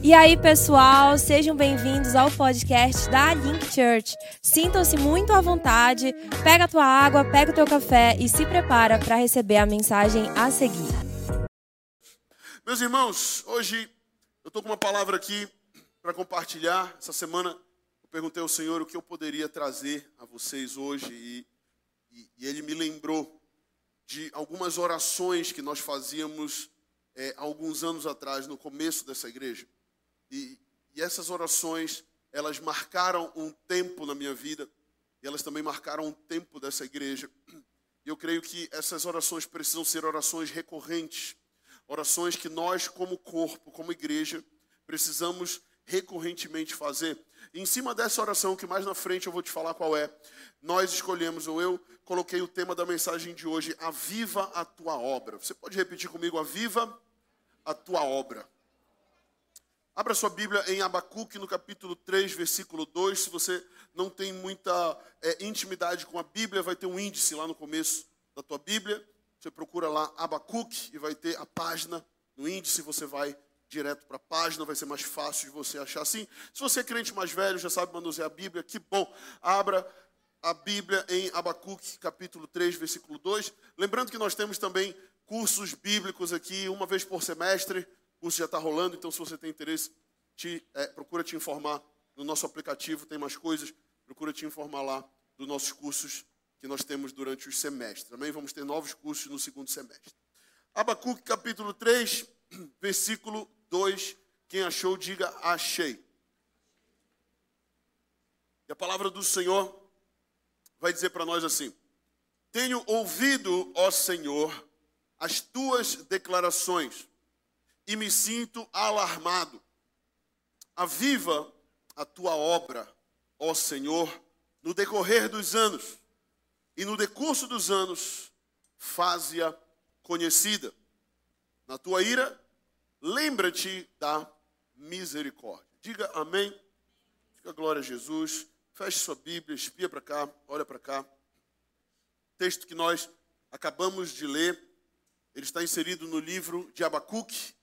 E aí, pessoal, sejam bem-vindos ao podcast da Link Church. Sintam-se muito à vontade, pega a tua água, pega o teu café e se prepara para receber a mensagem a seguir. Meus irmãos, hoje eu estou com uma palavra aqui para compartilhar. Essa semana eu perguntei ao Senhor o que eu poderia trazer a vocês hoje e, e, e Ele me lembrou de algumas orações que nós fazíamos é, alguns anos atrás, no começo dessa igreja. E, e essas orações, elas marcaram um tempo na minha vida, e elas também marcaram um tempo dessa igreja. E eu creio que essas orações precisam ser orações recorrentes, orações que nós, como corpo, como igreja, precisamos recorrentemente fazer. E em cima dessa oração, que mais na frente eu vou te falar qual é, nós escolhemos, ou eu coloquei o tema da mensagem de hoje, Aviva a tua obra. Você pode repetir comigo, Aviva a tua obra. Abra sua Bíblia em Abacuque, no capítulo 3, versículo 2. Se você não tem muita é, intimidade com a Bíblia, vai ter um índice lá no começo da tua Bíblia. Você procura lá Abacuque e vai ter a página no índice. Você vai direto para a página, vai ser mais fácil de você achar assim. Se você é crente mais velho, já sabe manusear a Bíblia, que bom. Abra a Bíblia em Abacuque, capítulo 3, versículo 2. Lembrando que nós temos também cursos bíblicos aqui, uma vez por semestre. O curso já está rolando, então se você tem interesse, te, é, procura te informar no nosso aplicativo, tem mais coisas, procura te informar lá dos nossos cursos que nós temos durante os semestres. Também vamos ter novos cursos no segundo semestre. Abacuque capítulo 3, versículo 2. Quem achou, diga achei. E a palavra do Senhor vai dizer para nós assim: Tenho ouvido, ó Senhor, as tuas declarações e me sinto alarmado. Aviva a tua obra, ó Senhor, no decorrer dos anos, e no decurso dos anos, faze-a conhecida. Na tua ira, lembra-te da misericórdia. Diga amém. Diga glória a Jesus. Feche sua Bíblia, espia para cá, olha para cá. Texto que nós acabamos de ler, ele está inserido no livro de Abacuque,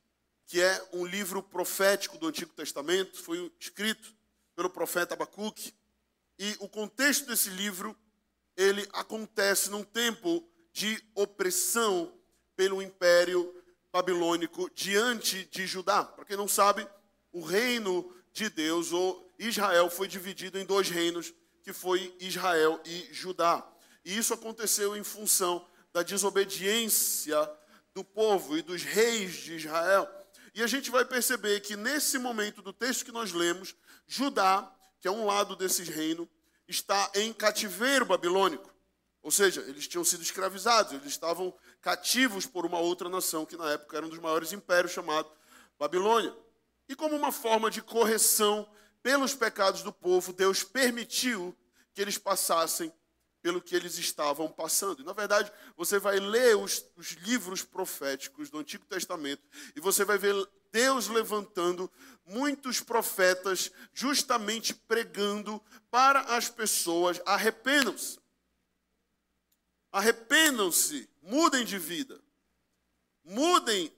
que é um livro profético do Antigo Testamento, foi escrito pelo profeta Abacuque. E o contexto desse livro, ele acontece num tempo de opressão pelo Império Babilônico diante de Judá. Para quem não sabe, o reino de Deus, ou Israel, foi dividido em dois reinos, que foi Israel e Judá. E isso aconteceu em função da desobediência do povo e dos reis de Israel. E a gente vai perceber que nesse momento do texto que nós lemos, Judá, que é um lado desses reinos, está em cativeiro babilônico. Ou seja, eles tinham sido escravizados, eles estavam cativos por uma outra nação que na época era um dos maiores impérios, chamado Babilônia. E como uma forma de correção pelos pecados do povo, Deus permitiu que eles passassem pelo que eles estavam passando. E, na verdade, você vai ler os, os, livros proféticos do Antigo Testamento e você vai ver Deus levantando muitos profetas justamente pregando para as pessoas: arrependam-se. Arrependam-se, mudem de vida, mudem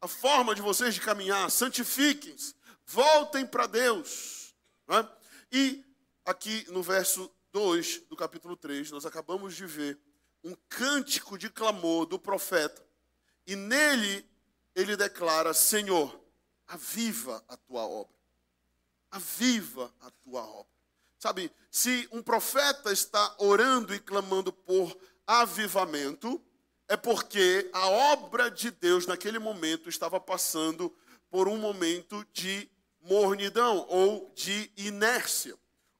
a forma de vocês de caminhar, santifiquem-se, voltem para Deus. É? E aqui no verso 2 do capítulo 3, nós acabamos de ver um cântico de clamor do profeta, e nele ele declara: Senhor, aviva a tua obra. Aviva a tua obra. Sabe, se um profeta está orando e clamando por avivamento, é porque a obra de Deus naquele momento estava passando por um momento de mornidão ou de inércia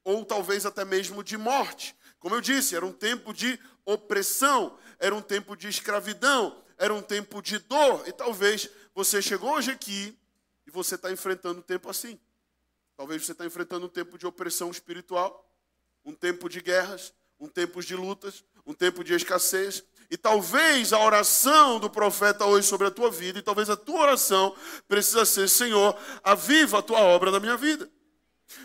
ou talvez até mesmo de morte. Como eu disse, era um tempo de opressão, era um tempo de escravidão, era um tempo de dor. E talvez você chegou hoje aqui e você está enfrentando um tempo assim. Talvez você está enfrentando um tempo de opressão espiritual, um tempo de guerras, um tempo de lutas, um tempo de escassez. E talvez a oração do profeta hoje sobre a tua vida, e talvez a tua oração precisa ser: Senhor, aviva a tua obra na minha vida.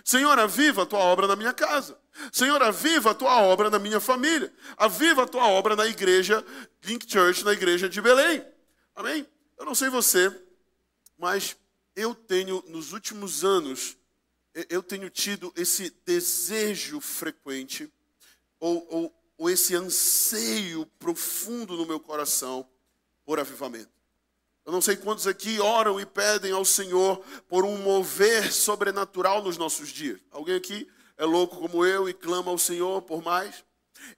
Senhor, aviva a tua obra na minha casa. Senhor, aviva a tua obra na minha família. Aviva a tua obra na igreja Link Church, na igreja de Belém. Amém? Eu não sei você, mas eu tenho, nos últimos anos, eu tenho tido esse desejo frequente, ou, ou, ou esse anseio profundo no meu coração por avivamento. Eu não sei quantos aqui oram e pedem ao Senhor por um mover sobrenatural nos nossos dias. Alguém aqui é louco como eu e clama ao Senhor por mais?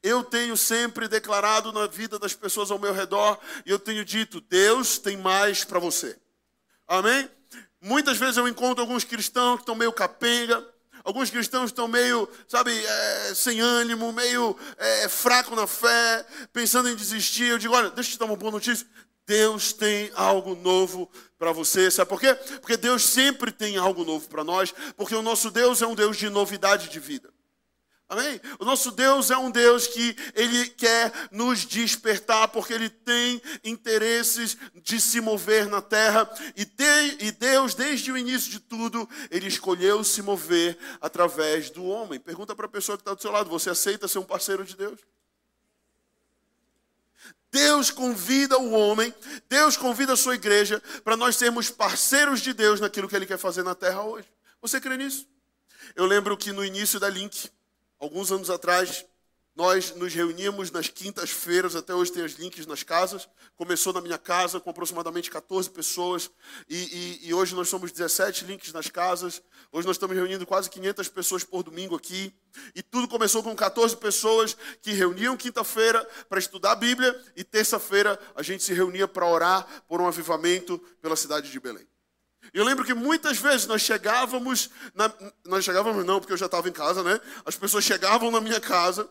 Eu tenho sempre declarado na vida das pessoas ao meu redor e eu tenho dito: Deus tem mais para você. Amém? Muitas vezes eu encontro alguns cristãos que estão meio capenga, alguns cristãos estão meio, sabe, é, sem ânimo, meio é, fraco na fé, pensando em desistir. Eu digo: olha, deixa eu te dar uma boa notícia. Deus tem algo novo para você. Sabe por quê? Porque Deus sempre tem algo novo para nós, porque o nosso Deus é um Deus de novidade de vida. Amém? O nosso Deus é um Deus que Ele quer nos despertar, porque Ele tem interesses de se mover na terra. E, de, e Deus, desde o início de tudo, Ele escolheu se mover através do homem. Pergunta para a pessoa que está do seu lado: você aceita ser um parceiro de Deus? Deus convida o homem, Deus convida a sua igreja para nós sermos parceiros de Deus naquilo que Ele quer fazer na terra hoje. Você crê nisso? Eu lembro que no início da Link, Alguns anos atrás, nós nos reuníamos nas quintas-feiras, até hoje tem os links nas casas. Começou na minha casa com aproximadamente 14 pessoas e, e, e, hoje nós somos 17 links nas casas. Hoje nós estamos reunindo quase 500 pessoas por domingo aqui. E tudo começou com 14 pessoas que reuniam quinta-feira para estudar a Bíblia e terça-feira a gente se reunia para orar por um avivamento pela cidade de Belém. Eu lembro que muitas vezes nós chegávamos, na, nós chegávamos não, porque eu já estava em casa, né? As pessoas chegavam na minha casa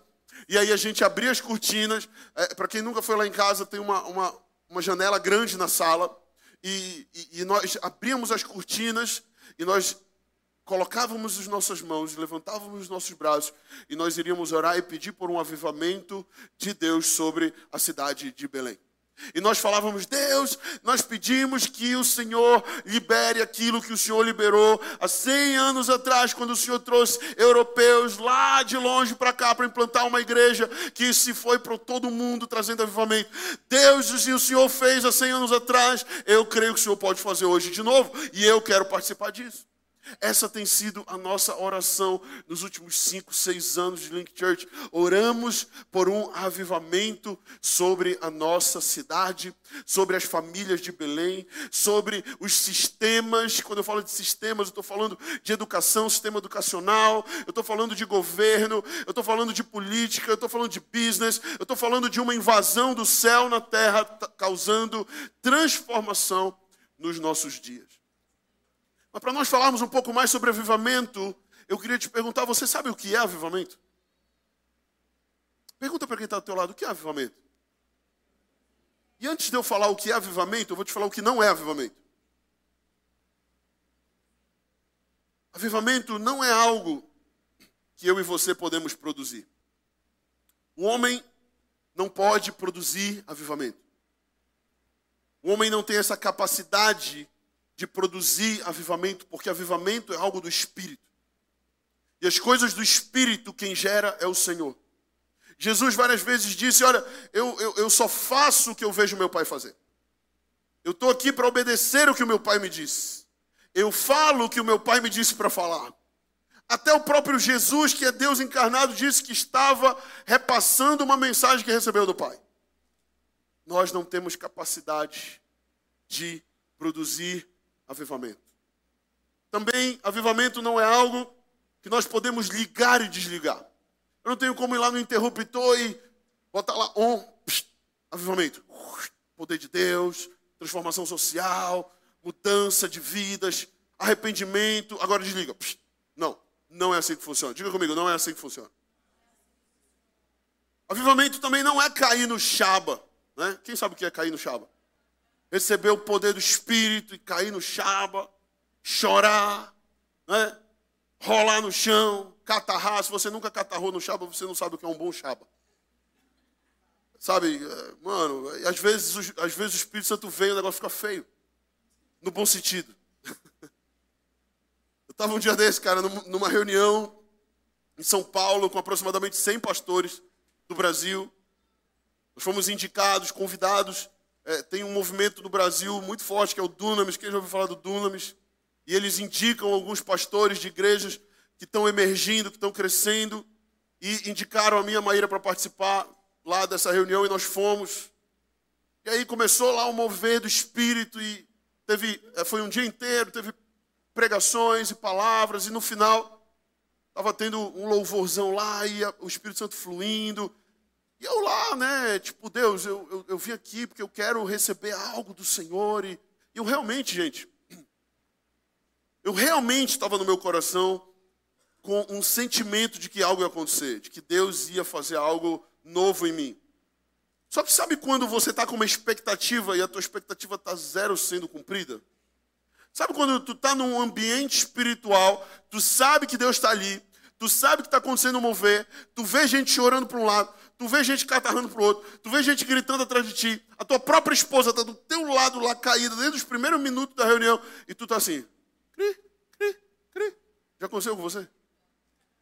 e aí a gente abria as cortinas. É, Para quem nunca foi lá em casa, tem uma, uma, uma janela grande na sala e, e, e nós abríamos as cortinas e nós colocávamos as nossas mãos, levantávamos os nossos braços e nós iríamos orar e pedir por um avivamento de Deus sobre a cidade de Belém. E nós falávamos, Deus, nós pedimos que o Senhor libere aquilo que o Senhor liberou há 100 anos atrás, quando o Senhor trouxe europeus lá de longe para cá para implantar uma igreja que se foi para todo mundo trazendo avivamento. Deus, o Senhor fez há 100 anos atrás, eu creio que o Senhor pode fazer hoje de novo e eu quero participar disso. Essa tem sido a nossa oração nos últimos cinco, seis anos de Link Church. Oramos por um avivamento sobre a nossa cidade, sobre as famílias de Belém, sobre os sistemas. Quando eu falo de sistemas, eu estou falando de educação, sistema educacional, eu estou falando de governo, eu estou falando de política, eu estou falando de business, eu estou falando de uma invasão do céu na terra, causando transformação nos nossos dias. Mas para nós falarmos um pouco mais sobre avivamento, eu queria te perguntar: você sabe o que é avivamento? Pergunta para quem está do teu lado: o que é avivamento? E antes de eu falar o que é avivamento, eu vou te falar o que não é avivamento. Avivamento não é algo que eu e você podemos produzir. O homem não pode produzir avivamento. O homem não tem essa capacidade de produzir avivamento, porque avivamento é algo do Espírito. E as coisas do Espírito, quem gera é o Senhor. Jesus várias vezes disse: Olha, eu, eu, eu só faço o que eu vejo meu pai fazer. Eu estou aqui para obedecer o que o meu pai me disse. Eu falo o que o meu pai me disse para falar. Até o próprio Jesus, que é Deus encarnado, disse que estava repassando uma mensagem que recebeu do Pai. Nós não temos capacidade de produzir avivamento. Também, avivamento não é algo que nós podemos ligar e desligar. Eu não tenho como ir lá no interruptor e botar lá on, psh, avivamento. Poder de Deus, transformação social, mudança de vidas, arrependimento, agora desliga. Não, não é assim que funciona. Diga comigo, não é assim que funciona. Avivamento também não é cair no chaba. Né? Quem sabe o que é cair no chaba? Receber o poder do Espírito e cair no chaba, chorar, né? rolar no chão, catarrar. Se você nunca catarrou no chaba, você não sabe o que é um bom chaba. Sabe, é, mano, às vezes, às vezes o Espírito Santo vem e o negócio fica feio. No bom sentido. Eu estava um dia desse, cara, numa reunião em São Paulo com aproximadamente 100 pastores do Brasil. Nós fomos indicados, convidados é, tem um movimento no Brasil muito forte que é o Dunamis. Quem já ouviu falar do Dunamis? e eles indicam alguns pastores de igrejas que estão emergindo, que estão crescendo, e indicaram a minha Maíra para participar lá dessa reunião e nós fomos. E aí começou lá o mover do Espírito e teve, eh, foi um dia inteiro, teve pregações e palavras, e no final estava tendo um louvorzão lá e o Espírito Santo fluindo. E eu lá, né, tipo, Deus, eu, eu, eu vim aqui porque eu quero receber algo do Senhor. E eu realmente, gente, eu realmente estava no meu coração com um sentimento de que algo ia acontecer, de que Deus ia fazer algo novo em mim. Só que sabe quando você está com uma expectativa e a tua expectativa está zero sendo cumprida? Sabe quando tu está num ambiente espiritual, tu sabe que Deus está ali, tu sabe que está acontecendo um mover, tu vê gente chorando para um lado, tu vê gente catarrando para o outro, tu vê gente gritando atrás de ti, a tua própria esposa está do teu lado lá caída, desde os primeiros minutos da reunião, e tu está assim, cri, cri, cri. Já aconteceu com você?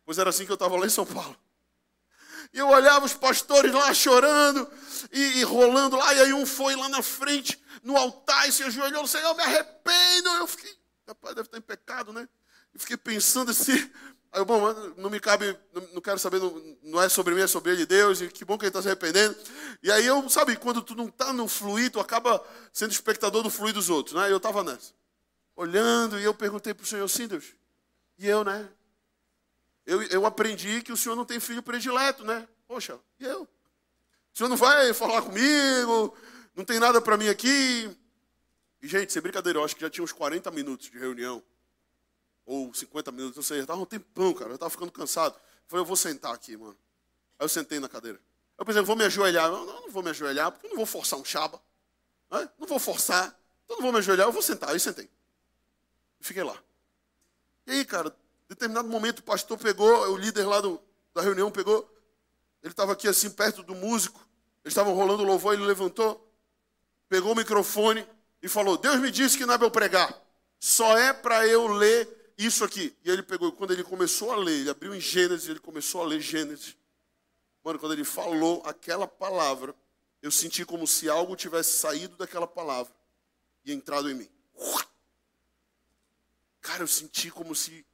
Pois era assim que eu estava lá em São Paulo. E eu olhava os pastores lá chorando e, e, rolando lá, e aí um foi lá na frente, no altar, e se ajoelhou, Senhor, eu me arrependo. Eu fiquei, rapaz, deve estar em pecado, né? Eu fiquei pensando assim, aí eu, bom, não me cabe, não, quero saber, não, não, é sobre mim, é sobre ele, Deus, e que bom que ele está se arrependendo. E aí eu, sabe, quando tu não está no fluir, tu acaba sendo espectador do fluir dos outros, né? Eu estava nessa, olhando, e eu perguntei para o Senhor, sim, Deus, e eu, né? Eu, eu aprendi que o senhor não tem filho predileto, né? Poxa, e eu? O senhor não vai falar comigo? Não tem nada para mim aqui? E, gente, sem brincadeira, eu acho que já tinha uns 40 minutos de reunião. Ou 50 minutos, sei. Já estava um tempão, cara. Eu estava ficando cansado. Eu falei, eu vou sentar aqui, mano. Aí eu sentei na cadeira. Eu pensei, vou me ajoelhar. Eu, não, não vou me ajoelhar, porque eu não vou forçar um chaba. Não, não vou forçar. Então não vou me ajoelhar, eu vou sentar. Aí sentei. E fiquei lá. E aí, cara, determinado momento o pastor pegou, o líder lá do, da reunião pegou, ele estava aqui assim perto do músico, eles estavam rolando o louvor, ele levantou, pegou o microfone e falou: Deus me disse que não é para eu pregar, só é para eu ler isso aqui. E ele pegou, quando ele começou a ler, ele abriu em Gênesis, ele começou a ler Gênesis. Mano, quando ele falou aquela palavra, eu senti como se algo tivesse saído daquela palavra e entrado em mim. Cara, eu senti como se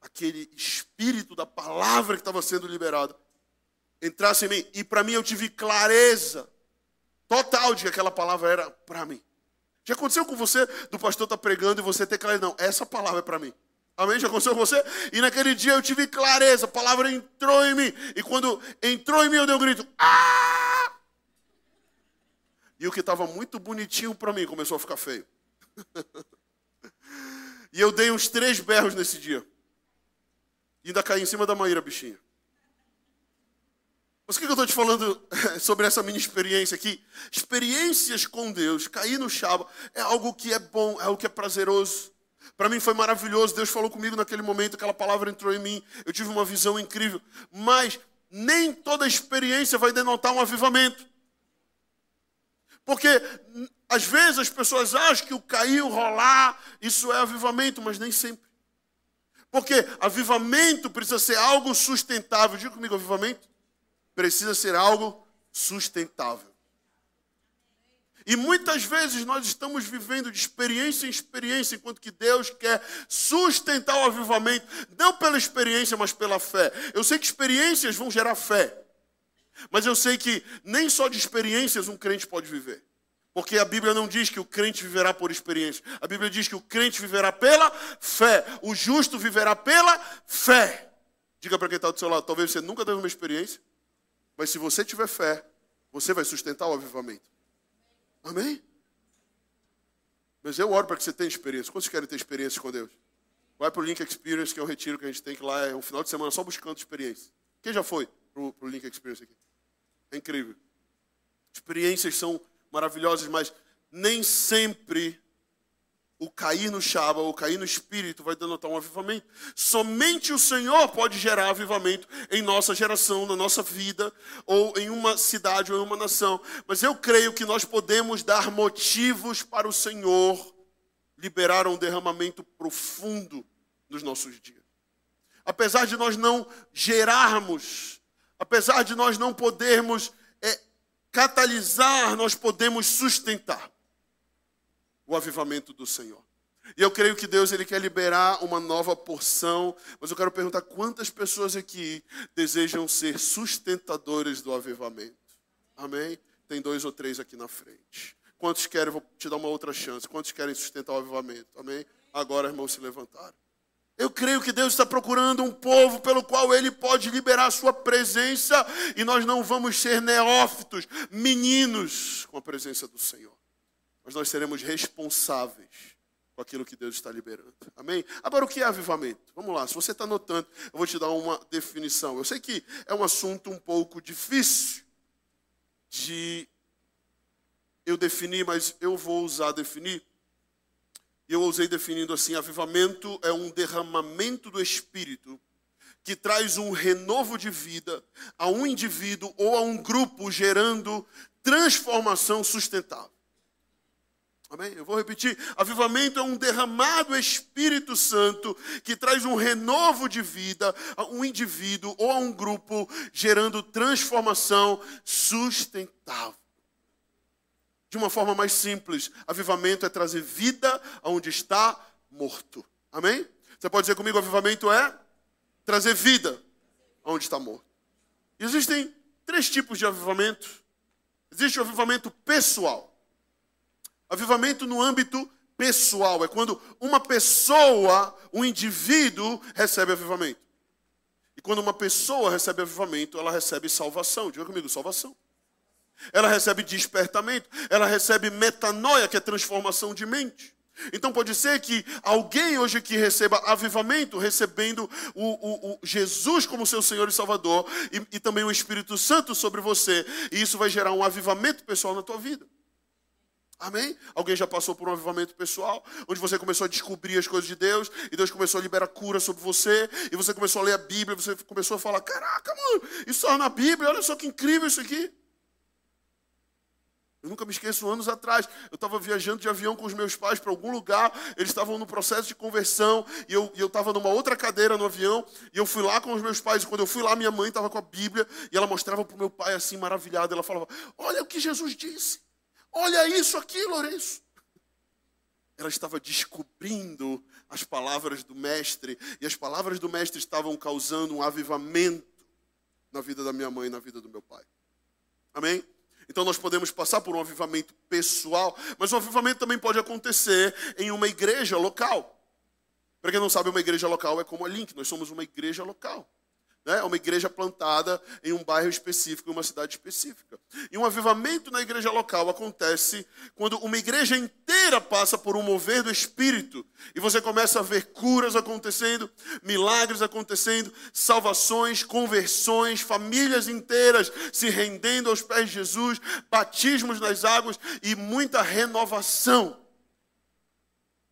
aquele espírito da palavra que estava sendo liberado entrasse em mim. E para mim eu tive clareza total de que aquela palavra era para mim. Já aconteceu com você do pastor estar tá pregando e você ter clareza? Não, essa palavra é para mim. Amém? Já aconteceu com você? E naquele dia eu tive clareza, a palavra entrou em mim. E quando entrou em mim, eu dei um grito. Ah! E o que estava muito bonitinho para mim começou a ficar feio. e eu dei uns três berros nesse dia. E ainda caí em cima da Maíra, bichinha. Mas o que eu estou te falando sobre essa minha experiência aqui? Experiências com Deus, cair no chaba, é algo que é bom, é algo que é prazeroso. Para mim foi maravilhoso, Deus falou comigo naquele momento, aquela palavra entrou em mim, eu tive uma visão incrível. Mas nem toda experiência vai denotar um avivamento. Porque às vezes as pessoas acham que o cair, o rolar, isso é avivamento, mas nem sempre. Porque avivamento precisa ser algo sustentável. Diga comigo, avivamento precisa ser algo sustentável. E muitas vezes nós estamos vivendo de experiência em experiência, enquanto que Deus quer sustentar o avivamento, não pela experiência, mas pela fé. Eu sei que experiências vão gerar fé, mas eu sei que nem só de experiências um crente pode viver. Porque a Bíblia não diz que o crente viverá por experiência. A Bíblia diz que o crente viverá pela fé. O justo viverá pela fé. Diga para quem está do seu lado, talvez você nunca teve uma experiência, mas se você tiver fé, você vai sustentar o avivamento. Amém? Mas eu oro para que você tenha experiência. Quantos querem ter experiência com Deus? Vai para o Link Experience, que é o retiro que a gente tem, que lá é um final de semana só buscando experiência. Quem já foi para o Link Experience aqui? É incrível. Experiências são maravilhosas, mas nem sempre o cair no chaba, ou cair no espírito vai denotar um avivamento. Somente o Senhor pode gerar avivamento em nossa geração, na nossa vida, ou em uma cidade ou em uma nação. Mas eu creio que nós podemos dar motivos para o Senhor liberar um derramamento profundo nos nossos dias. Apesar de nós não gerarmos, apesar de nós não podermos catalisar, nós podemos sustentar o avivamento do Senhor. E eu creio que Deus ele quer liberar uma nova porção, mas eu quero perguntar quantas pessoas aqui desejam ser sustentadores do avivamento. Amém? Tem dois ou três aqui na frente. Quantos querem? Vou te dar uma outra chance. Quantos querem sustentar o avivamento? Amém? Agora, irmãos, se levantaram. Eu creio que Deus está procurando um povo pelo qual Ele pode liberar a sua presença e nós não vamos ser neófitos, meninos com a presença do Senhor. Mas nós seremos responsáveis com aquilo que Deus está liberando. Amém? Agora, o que é avivamento? Vamos lá, se você está notando, eu vou te dar uma definição. Eu sei que é um assunto um pouco difícil de eu definir, mas eu vou usar definir eu usei definindo assim: avivamento é um derramamento do Espírito que traz um renovo de vida a um indivíduo ou a um grupo, gerando transformação sustentável. Amém? Eu vou repetir: avivamento é um derramado Espírito Santo que traz um renovo de vida a um indivíduo ou a um grupo, gerando transformação sustentável. De uma forma mais simples, avivamento é trazer vida aonde está morto. Amém? Você pode dizer comigo: avivamento é trazer vida aonde está morto. Existem três tipos de avivamento. Existe o avivamento pessoal. Avivamento no âmbito pessoal é quando uma pessoa, um indivíduo, recebe avivamento. E quando uma pessoa recebe avivamento, ela recebe salvação. Diga comigo, salvação. Ela recebe despertamento, ela recebe metanoia, que é transformação de mente. Então pode ser que alguém hoje aqui receba avivamento, recebendo o, o, o Jesus como seu Senhor e Salvador, e, e também o Espírito Santo sobre você, e isso vai gerar um avivamento pessoal na tua vida. Amém? Alguém já passou por um avivamento pessoal, onde você começou a descobrir as coisas de Deus, e Deus começou a liberar cura sobre você, e você começou a ler a Bíblia, você começou a falar: Caraca, mano, isso está na Bíblia, olha só que incrível isso aqui. Eu nunca me esqueço, anos atrás, eu estava viajando de avião com os meus pais para algum lugar, eles estavam no processo de conversão, e eu estava numa outra cadeira no avião, e eu fui lá com os meus pais, e quando eu fui lá, minha mãe estava com a Bíblia, e ela mostrava para o meu pai assim, maravilhada, ela falava, olha o que Jesus disse, olha isso aqui, Lourenço. Ela estava descobrindo as palavras do Mestre, e as palavras do Mestre estavam causando um avivamento na vida da minha mãe e na vida do meu pai. Amém? Então nós podemos passar por um avivamento pessoal, mas o avivamento também pode acontecer em uma igreja local. Para quem não sabe, uma igreja local é como a Link, nós somos uma igreja local. Né? É uma igreja plantada em um bairro específico, em uma cidade específica. E um avivamento na igreja local acontece quando uma igreja inteira passa por um mover do Espírito e você começa a ver curas acontecendo, milagres acontecendo, salvações, conversões, famílias inteiras se rendendo aos pés de Jesus, batismos nas águas e muita renovação.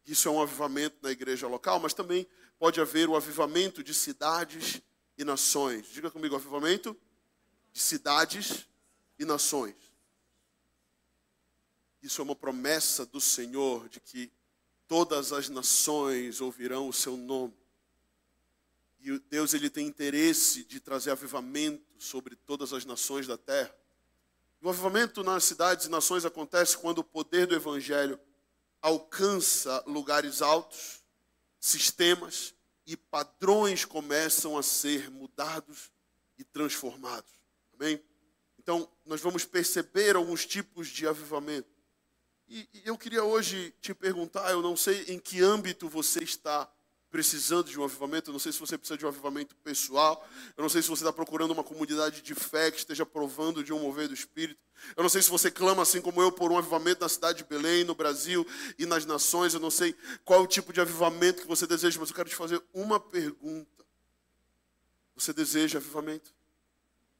Isso é um avivamento na igreja local, mas também pode haver o avivamento de cidades e nações. Diga comigo, avivamento de cidades e nações. Isso é uma promessa do Senhor de que todas as nações ouvirão o seu nome. E Deus ele tem interesse de trazer avivamento sobre todas as nações da terra. O avivamento nas cidades e nações acontece quando o poder do evangelho alcança lugares altos, sistemas e padrões começam a ser mudados e transformados. Amém? Então, nós vamos perceber alguns tipos de avivamento. E, e eu queria hoje te perguntar, eu não sei em que âmbito você está precisando de um avivamento. Eu não sei se você precisa de um avivamento pessoal. Eu não sei se você está procurando uma comunidade de fé que esteja provando de um mover do Espírito. Eu não sei se você clama assim como eu por um avivamento na cidade de Belém, no Brasil e nas nações. Eu não sei qual é o tipo de avivamento que você deseja, mas eu quero te fazer uma pergunta. Você deseja avivamento?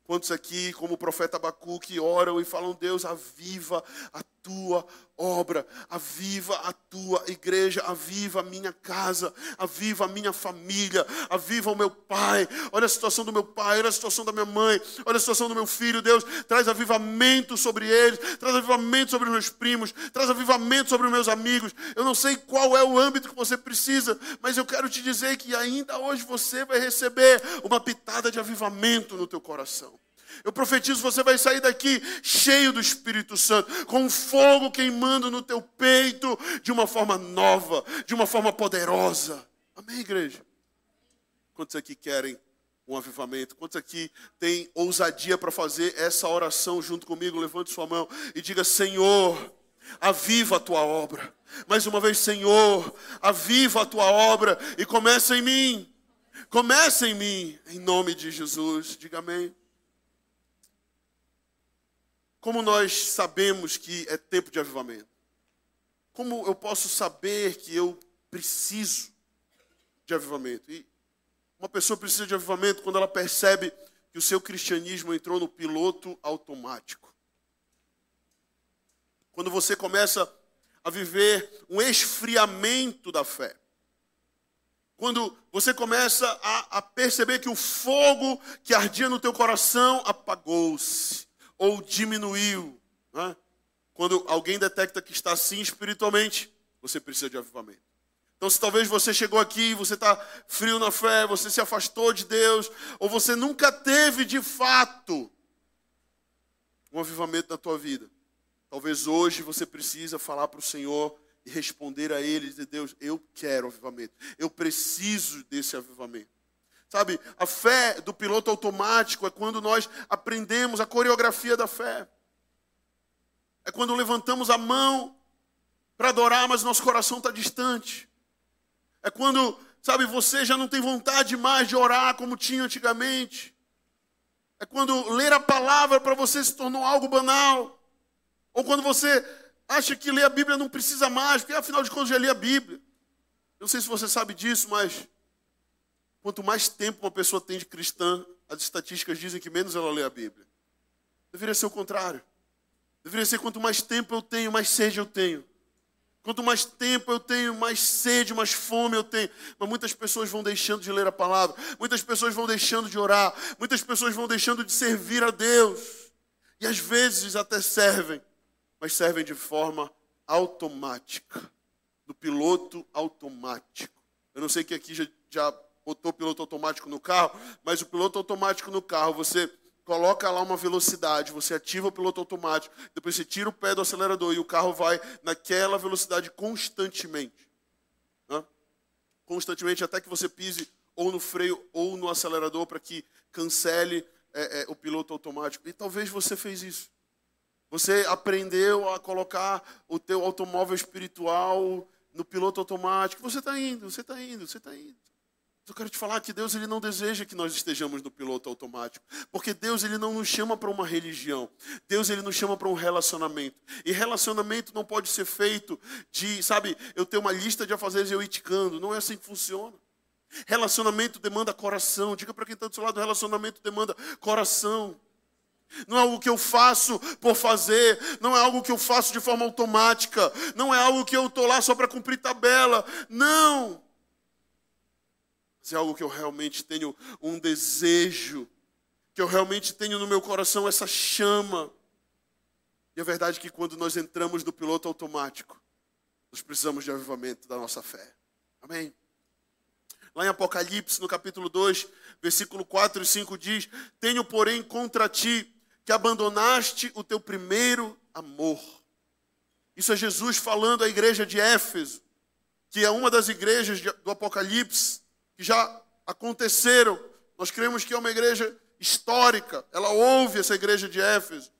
Quantos aqui, como o profeta Abacuque, oram e falam: Deus, aviva a tua obra, aviva a tua igreja, aviva a minha casa, aviva a minha família, aviva o meu pai. Olha a situação do meu pai, olha a situação da minha mãe, olha a situação do meu filho. Deus, traz avivamento sobre eles, traz avivamento sobre os meus primos, traz avivamento sobre os meus amigos. Eu não sei qual é o âmbito que você precisa, mas eu quero te dizer que ainda hoje você vai receber uma pitada de avivamento no teu coração. Eu profetizo, você vai sair daqui cheio do Espírito Santo, com fogo queimando no teu peito, de uma forma nova, de uma forma poderosa. Amém, igreja? Quantos aqui querem um avivamento? Quantos aqui têm ousadia para fazer essa oração junto comigo? Levante sua mão e diga: Senhor, aviva a tua obra. Mais uma vez, Senhor, aviva a tua obra e começa em mim. Começa em mim, em nome de Jesus. Diga amém. Como nós sabemos que é tempo de avivamento? Como eu posso saber que eu preciso de avivamento? E uma pessoa precisa de avivamento quando ela percebe que o seu cristianismo entrou no piloto automático. Quando você começa a viver um esfriamento da fé. Quando você começa a, a perceber que o fogo que ardia no teu coração apagou-se ou diminuiu. Né? Quando alguém detecta que está assim espiritualmente, você precisa de avivamento. Então, se talvez você chegou aqui, você está frio na fé, você se afastou de Deus, ou você nunca teve de fato um avivamento na tua vida, talvez hoje você precisa falar para o Senhor e responder a Ele, dizer, Deus, eu quero avivamento, eu preciso desse avivamento. Sabe, a fé do piloto automático é quando nós aprendemos a coreografia da fé. É quando levantamos a mão para adorar, mas nosso coração está distante. É quando, sabe, você já não tem vontade mais de orar como tinha antigamente. É quando ler a palavra para você se tornou algo banal. Ou quando você acha que ler a Bíblia não precisa mais, porque afinal de contas já li a Bíblia. Eu não sei se você sabe disso, mas Quanto mais tempo uma pessoa tem de cristã, as estatísticas dizem que menos ela lê a Bíblia. Deveria ser o contrário. Deveria ser quanto mais tempo eu tenho, mais sede eu tenho. Quanto mais tempo eu tenho, mais sede, mais fome eu tenho. Mas muitas pessoas vão deixando de ler a palavra, muitas pessoas vão deixando de orar, muitas pessoas vão deixando de servir a Deus. E às vezes até servem, mas servem de forma automática, no piloto automático. Eu não sei que aqui já, já botou o piloto automático no carro, mas o piloto automático no carro, você coloca lá uma velocidade, você ativa o piloto automático, depois você tira o pé do acelerador e o carro vai naquela velocidade constantemente. Né? Constantemente, até que você pise ou no freio ou no acelerador para que cancele é, é, o piloto automático. E talvez você fez isso. Você aprendeu a colocar o teu automóvel espiritual no piloto automático. Você está indo, você está indo, você está indo. Eu quero te falar que Deus ele não deseja que nós estejamos no piloto automático, porque Deus ele não nos chama para uma religião. Deus ele nos chama para um relacionamento. E relacionamento não pode ser feito de, sabe, eu ter uma lista de afazeres e eu iticando. Não é assim que funciona. Relacionamento demanda coração. Diga para quem está do seu lado, relacionamento demanda coração. Não é algo que eu faço por fazer, não é algo que eu faço de forma automática, não é algo que eu estou lá só para cumprir tabela. Não se é algo que eu realmente tenho um desejo, que eu realmente tenho no meu coração essa chama. E a verdade é que quando nós entramos no piloto automático, nós precisamos de avivamento da nossa fé. Amém? Lá em Apocalipse, no capítulo 2, versículo 4 e 5 diz: Tenho, porém, contra ti que abandonaste o teu primeiro amor. Isso é Jesus falando à igreja de Éfeso, que é uma das igrejas do Apocalipse que já aconteceram. Nós cremos que é uma igreja histórica. Ela ouve essa igreja de Éfeso.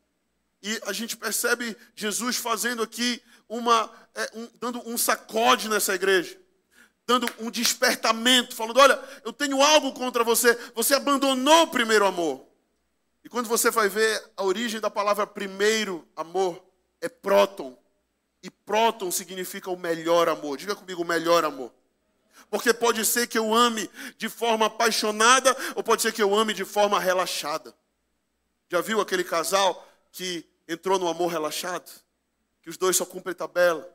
E a gente percebe Jesus fazendo aqui uma, é, um, dando um sacode nessa igreja, dando um despertamento, falando: olha, eu tenho algo contra você. Você abandonou o primeiro amor. E quando você vai ver a origem da palavra primeiro amor, é próton. E próton significa o melhor amor. Diga comigo, o melhor amor. Porque pode ser que eu ame de forma apaixonada, ou pode ser que eu ame de forma relaxada. Já viu aquele casal que entrou no amor relaxado? Que os dois só cumprem tabela.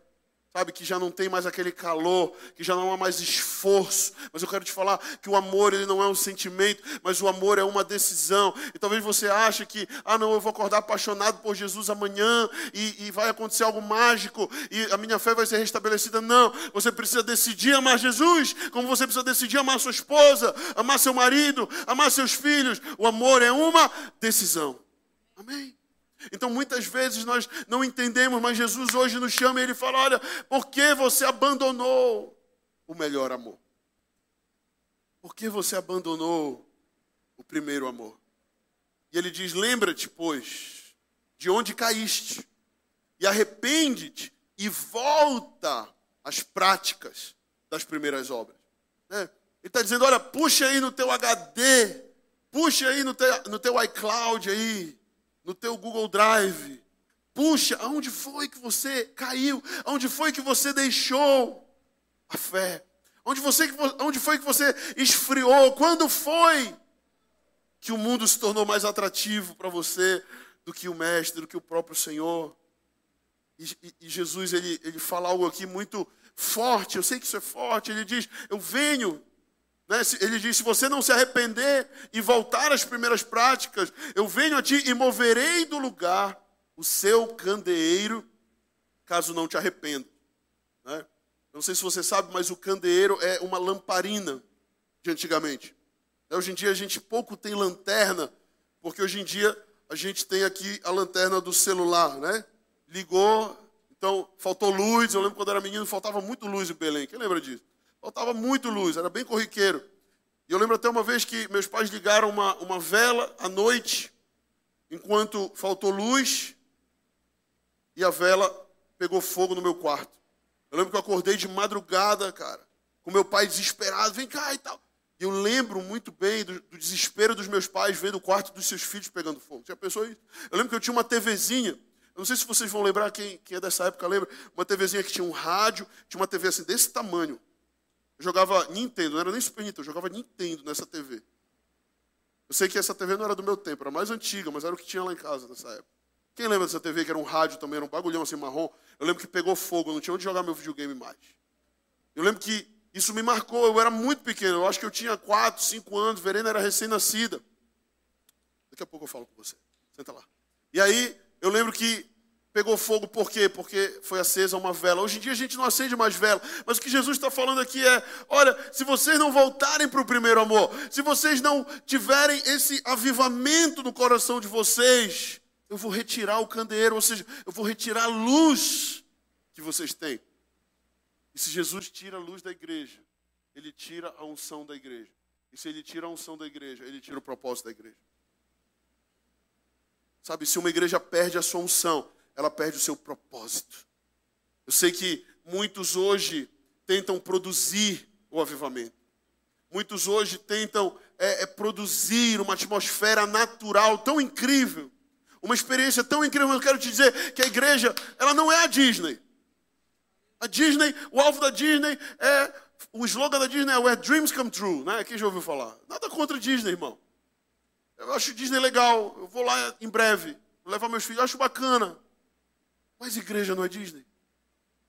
Sabe, que já não tem mais aquele calor, que já não há mais esforço. Mas eu quero te falar que o amor ele não é um sentimento, mas o amor é uma decisão. E talvez você ache que, ah, não, eu vou acordar apaixonado por Jesus amanhã e, e vai acontecer algo mágico e a minha fé vai ser restabelecida. Não, você precisa decidir amar Jesus, como você precisa decidir amar sua esposa, amar seu marido, amar seus filhos. O amor é uma decisão. Amém. Então muitas vezes nós não entendemos, mas Jesus hoje nos chama e ele fala: Olha, por que você abandonou o melhor amor? Por que você abandonou o primeiro amor? E ele diz: Lembra-te, pois, de onde caíste, e arrepende-te e volta às práticas das primeiras obras. Né? Ele está dizendo: Olha, puxa aí no teu HD, puxa aí no teu, no teu iCloud aí no teu Google Drive. Puxa, aonde foi que você caiu? Aonde foi que você deixou a fé? Onde, você, onde foi que você esfriou? Quando foi que o mundo se tornou mais atrativo para você do que o Mestre, do que o próprio Senhor? E, e, e, Jesus ele, ele fala algo aqui muito forte, eu sei que isso é forte. Ele diz: Eu venho? Ele diz: se você não se arrepender e voltar às primeiras práticas, eu venho a ti e moverei do lugar o seu candeeiro, caso não te arrependa. Né? Não sei se você sabe, mas o candeeiro é uma lamparina de antigamente. Hoje em dia a gente pouco tem lanterna, porque hoje em dia a gente tem aqui a lanterna do celular, né? Ligou, então faltou luz. Eu lembro quando era menino, faltava muito luz em Belém. Quem lembra disso? Faltava muito luz, era bem corriqueiro. E eu lembro até uma vez que meus pais ligaram uma, uma vela à noite, enquanto faltou luz, e a vela pegou fogo no meu quarto. Eu lembro que eu acordei de madrugada, cara, com meu pai desesperado, vem cá e tal. E eu lembro muito bem do, do, desespero dos meus pais vendo o quarto dos seus filhos pegando fogo. Já pensou isso? Eu lembro que eu tinha uma TVzinha. Eu não sei se vocês vão lembrar, quem, quem é dessa época lembra. Uma TVzinha que tinha um rádio, tinha uma TV assim desse tamanho. Eu jogava Nintendo, não era nem Super Nintendo, eu jogava Nintendo nessa TV. Eu sei que essa TV não era do meu tempo, era mais antiga, mas era o que tinha lá em casa nessa época. Quem lembra dessa TV que era um rádio também, era um bagulhão assim marrom? Eu lembro que pegou fogo, eu não tinha onde jogar meu videogame mais. Eu lembro que isso me marcou, eu era muito pequeno, eu acho que eu tinha 4, 5 anos, Verena era recém-nascida. Daqui a pouco eu falo com você. Senta lá. E aí, eu lembro que Pegou fogo por quê? Porque foi acesa uma vela. Hoje em dia a gente não acende mais vela. Mas o que Jesus está falando aqui é: olha, se vocês não voltarem para o primeiro amor, se vocês não tiverem esse avivamento no coração de vocês, eu vou retirar o candeeiro, ou seja, eu vou retirar a luz que vocês têm. E se Jesus tira a luz da igreja, ele tira a unção da igreja. E se ele tira a unção da igreja, ele tira o propósito da igreja. Sabe, se uma igreja perde a sua unção, ela perde o seu propósito. Eu sei que muitos hoje tentam produzir o avivamento. Muitos hoje tentam é, é, produzir uma atmosfera natural tão incrível, uma experiência tão incrível. Eu quero te dizer que a igreja, ela não é a Disney. A Disney, o alvo da Disney é o slogan da Disney é Where Dreams Come True, né? Quem já ouviu falar? Nada contra a Disney, irmão. Eu acho Disney legal. Eu vou lá em breve. Levar meus filhos. Eu acho bacana. Mas igreja não é Disney.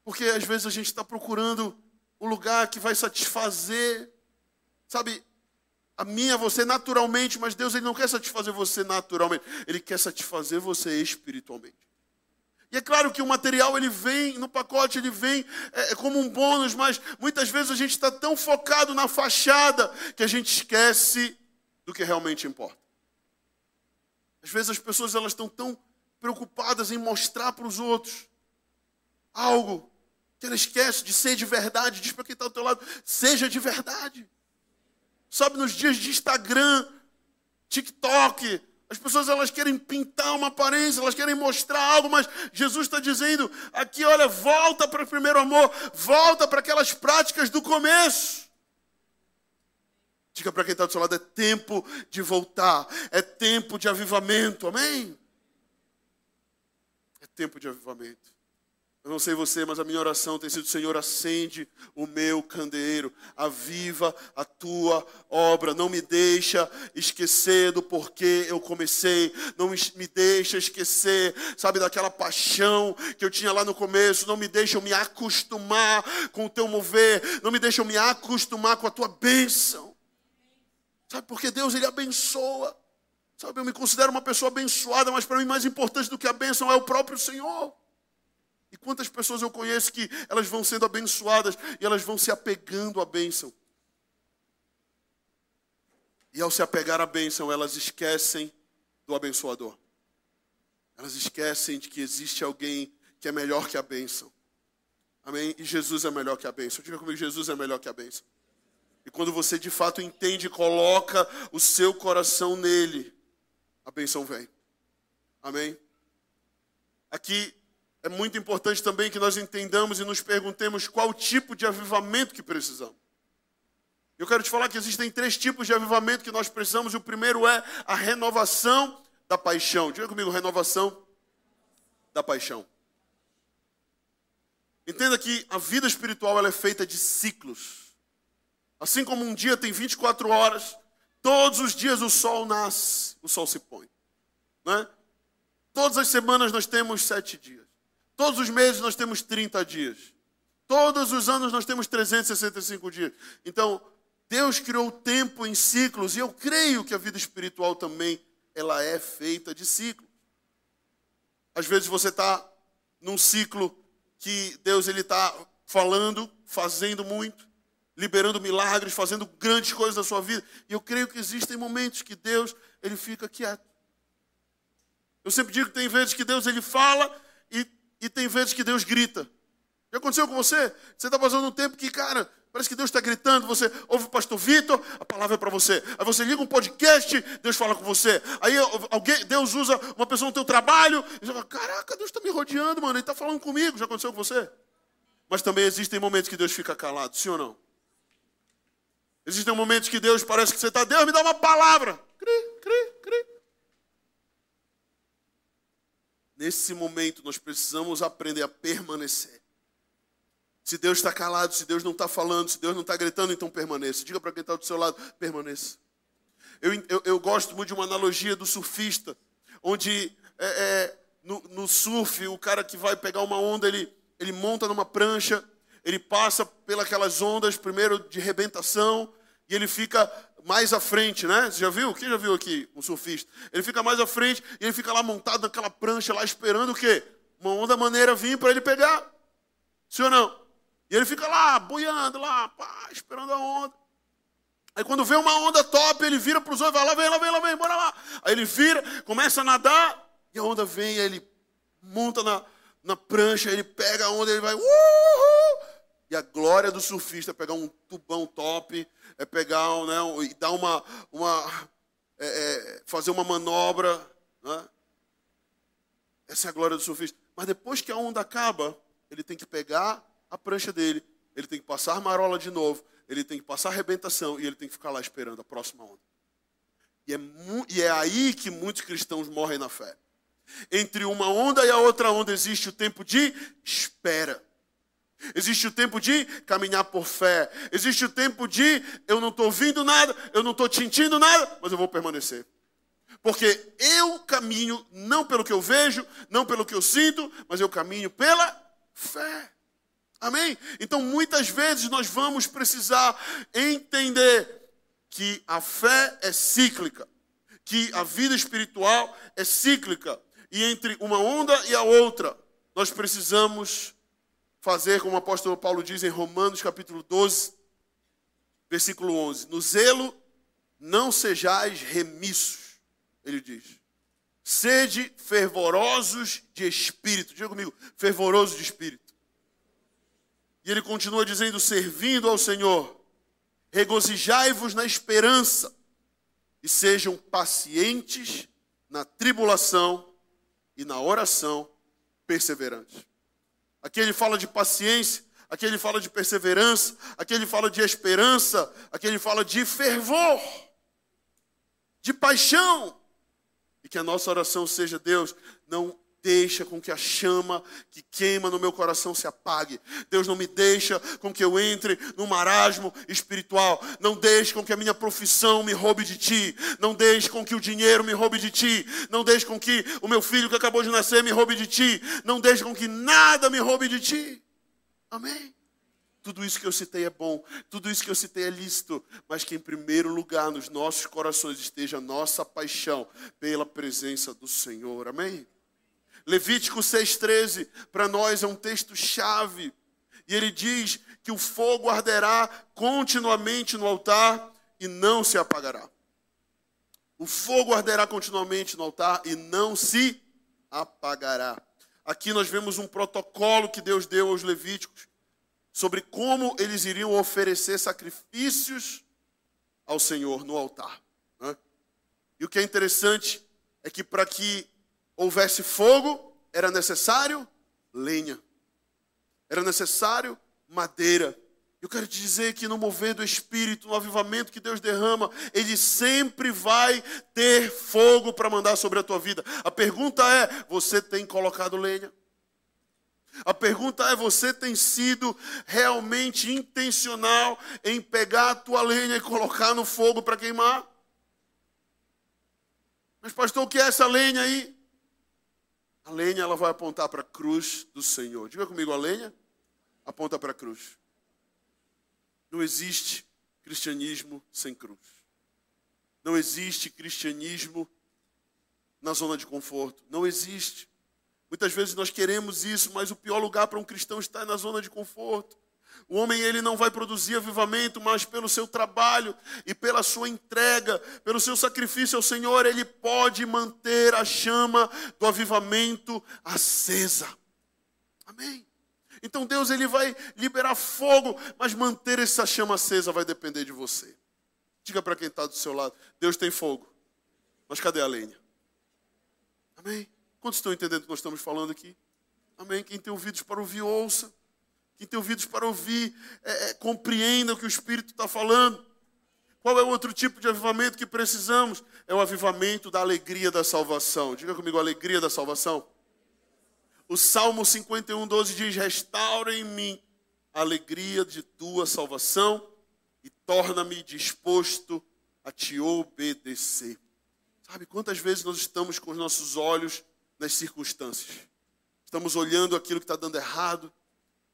Porque às vezes a gente está procurando um lugar que vai satisfazer, sabe, a minha, você naturalmente, mas Deus ele não quer satisfazer você naturalmente, Ele quer satisfazer você espiritualmente. E é claro que o material ele vem no pacote, ele vem é, é como um bônus, mas muitas vezes a gente está tão focado na fachada que a gente esquece do que realmente importa. Às vezes as pessoas elas estão tão preocupadas em mostrar para os outros algo que ela esquece de ser de verdade. Diz para quem está ao teu lado, seja de verdade. Sabe, nos dias de Instagram, TikTok, as pessoas elas querem pintar uma aparência, elas querem mostrar algo, mas Jesus está dizendo aqui, olha, volta para o primeiro amor, volta para aquelas práticas do começo. Diga para quem está do seu lado, é tempo de voltar, é tempo de avivamento, amém? Tempo de avivamento. Eu não sei você, mas a minha oração tem sido: Senhor, acende o meu candeeiro, aviva a tua obra, não me deixa esquecer do porquê eu comecei, não me deixa esquecer, sabe, daquela paixão que eu tinha lá no começo, não me deixa eu me acostumar com o teu mover, não me deixa eu me acostumar com a tua bênção, sabe, porque Deus, Ele abençoa, sabe, eu me considero uma pessoa abençoada, mas para mim mais importante do que a bênção é o próprio Senhor. E quantas pessoas eu conheço que elas vão sendo abençoadas e elas vão se apegando à bênção. E ao se apegar à bênção, elas esquecem do abençoador. Elas esquecem de que existe alguém que é melhor que a bênção. Amém? E Jesus é melhor que a bênção. Diga comigo, Jesus é melhor que a bênção. E quando você de fato entende e coloca o seu coração nele, a bênção vem. Amém? Aqui é muito importante também que nós entendamos e nos perguntemos qual tipo de avivamento que precisamos. Eu quero te falar que existem três tipos de avivamento que nós precisamos. O primeiro é a renovação da paixão. Diga comigo, renovação da paixão. Entenda que a vida espiritual ela é feita de ciclos. Assim como um dia tem 24 horas, todos os dias o sol nasce, o sol se põe. Né? Todas as semanas nós temos sete dias. Todos os meses nós temos 30 dias. Todos os anos nós temos 365 dias. Então, Deus criou o tempo em ciclos e eu creio que a vida espiritual também ela é feita de ciclos. Às vezes você está num ciclo que Deus ele está falando, fazendo muito, liberando milagres, fazendo grandes coisas na sua vida. E eu creio que existem momentos que Deus ele fica quieto. Eu sempre digo que tem vezes que Deus ele fala e e tem vezes que Deus grita. Já aconteceu com você? Você está passando um tempo que, cara, parece que Deus está gritando. Você ouve o pastor Vitor, a palavra é para você. Aí você liga um podcast, Deus fala com você. Aí alguém, Deus usa uma pessoa no teu trabalho. E você fala, caraca, Deus está me rodeando, mano. Ele está falando comigo. Já aconteceu com você? Mas também existem momentos que Deus fica calado, sim ou não? Existem momentos que Deus parece que você está, Deus me dá uma palavra. Cri, cri, cri. Nesse momento, nós precisamos aprender a permanecer. Se Deus está calado, se Deus não está falando, se Deus não está gritando, então permaneça. Diga para quem está do seu lado: permaneça. Eu, eu, eu, gosto muito de uma analogia do surfista, onde é, é, no, no, surf, o cara que vai pegar uma onda, ele, ele monta numa prancha, ele passa pelas ondas, primeiro de rebentação, e ele fica mais à frente, né? Você já viu? Quem já viu aqui um surfista? Ele fica mais à frente e ele fica lá montado naquela prancha lá esperando o quê? Uma onda maneira vir para ele pegar. Sim ou não? E ele fica lá, boiando lá, pá, esperando a onda. Aí quando vê uma onda top, ele vira para os outros, vai lá, vem, lá, vem, lá, vem, bora lá. Aí ele vira, começa a nadar, e a onda vem, aí ele monta na, na prancha, ele pega a onda, ele vai, uhul! E a glória do surfista é pegar um tubão top, é pegar né, e dar uma, uma é, é, fazer uma manobra. Né? Essa é a glória do surfista. Mas depois que a onda acaba, ele tem que pegar a prancha dele, ele tem que passar marola de novo, ele tem que passar arrebentação e ele tem que ficar lá esperando a próxima onda. E é, e é aí que muitos cristãos morrem na fé. Entre uma onda e a outra onda existe o tempo de espera. Existe o tempo de caminhar por fé. Existe o tempo de eu não estou ouvindo nada, eu não estou sentindo nada, mas eu vou permanecer. Porque eu caminho não pelo que eu vejo, não pelo que eu sinto, mas eu caminho pela fé. Amém? Então muitas vezes nós vamos precisar entender que a fé é cíclica, que a vida espiritual é cíclica, e entre uma onda e a outra, nós precisamos fazer, como o apóstolo Paulo diz em Romanos capítulo 12, versículo 11: No zelo não sejais remissos, ele diz. Sede fervorosos de espírito. Diga comigo, fervoroso de espírito. E ele continua dizendo: servindo ao Senhor, regozijai-vos na esperança e sejam pacientes na tribulação e na oração perseverantes. Aqui ele fala de paciência, aqui ele fala de perseverança, aqui ele fala de esperança, aqui ele fala de fervor, de paixão. E que a nossa oração seja: Deus, não deixa com que a chama que queima no meu coração se apague. Deus não me deixa com que eu entre num marasmo espiritual. Não deixe com que a minha profissão me roube de ti. Não deixe com que o dinheiro me roube de ti. Não deixe com que o meu filho que acabou de nascer me roube de ti. Não deixe com que nada me roube de ti. Amém? Tudo isso que eu citei é bom, tudo isso que eu citei é lícito, mas que em primeiro lugar nos nossos corações esteja a nossa paixão pela presença do Senhor. Amém? Levítico 6,13, para nós é um texto chave. E ele diz que o fogo arderá continuamente no altar e não se apagará. O fogo arderá continuamente no altar e não se apagará. Aqui nós vemos um protocolo que Deus deu aos levíticos sobre como eles iriam oferecer sacrifícios ao Senhor no altar. Né? E o que é interessante é que para que houvesse fogo, era necessário lenha, era necessário madeira. Eu quero te dizer que no mover do Espírito, no avivamento que Deus derrama, Ele sempre vai ter fogo para mandar sobre a tua vida. A pergunta é: você tem colocado lenha? A pergunta é: você tem sido realmente intencional em pegar a tua lenha e colocar no fogo para queimar? Mas, pastor, o que é essa lenha aí? A lenha ela vai apontar para a cruz do Senhor. Diga comigo, a lenha aponta para a cruz. Não existe cristianismo sem cruz. Não existe cristianismo na zona de conforto. Não existe. Muitas vezes nós queremos isso, mas o pior lugar para um cristão está na zona de conforto. O homem ele não vai produzir avivamento, mas pelo seu trabalho e pela sua entrega, pelo seu sacrifício ao Senhor, ele pode manter a chama do avivamento acesa. Amém. Então Deus ele vai liberar fogo, mas manter essa chama acesa vai depender de você. Diga para quem está do seu lado: Deus tem fogo, mas cadê a lenha? Amém. Quantos estão entendendo o que nós estamos falando aqui? Amém. Quem tem ouvidos para ouvir, ouça. Quem tem ouvidos para ouvir, é, é, compreenda o que o Espírito está falando. Qual é o outro tipo de avivamento que precisamos? É o avivamento da alegria da salvação. Diga comigo, alegria da salvação. O Salmo 51, 12 diz: Restaura em mim a alegria de tua salvação e torna-me disposto a te obedecer. Sabe quantas vezes nós estamos com os nossos olhos nas circunstâncias. Estamos olhando aquilo que está dando errado,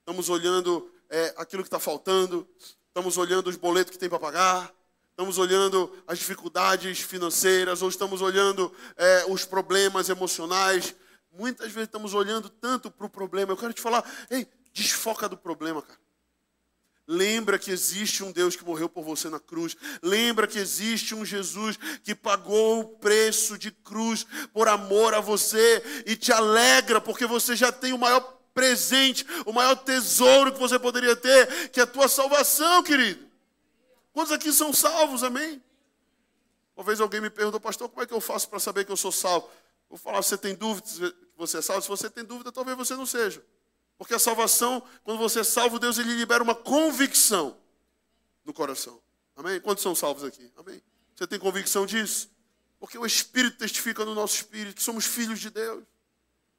estamos olhando é, aquilo que está faltando, estamos olhando os boletos que tem para pagar, estamos olhando as dificuldades financeiras, ou estamos olhando é, os problemas emocionais. Muitas vezes estamos olhando tanto para o problema. Eu quero te falar, ei, desfoca do problema, cara. Lembra que existe um Deus que morreu por você na cruz. Lembra que existe um Jesus que pagou o preço de cruz por amor a você e te alegra porque você já tem o maior presente, o maior tesouro que você poderia ter, que é a tua salvação, querido. Quantos aqui são salvos, amém? Uma vez alguém me perguntou, pastor, como é que eu faço para saber que eu sou salvo? Vou falar, você tem dúvida que você é salvo? Se você tem dúvida, talvez você não seja. Porque a salvação, quando você é salvo, Deus ele libera uma convicção no coração. Amém? Quantos são salvos aqui? Amém? Você tem convicção disso? Porque o Espírito testifica no nosso espírito que somos filhos de Deus.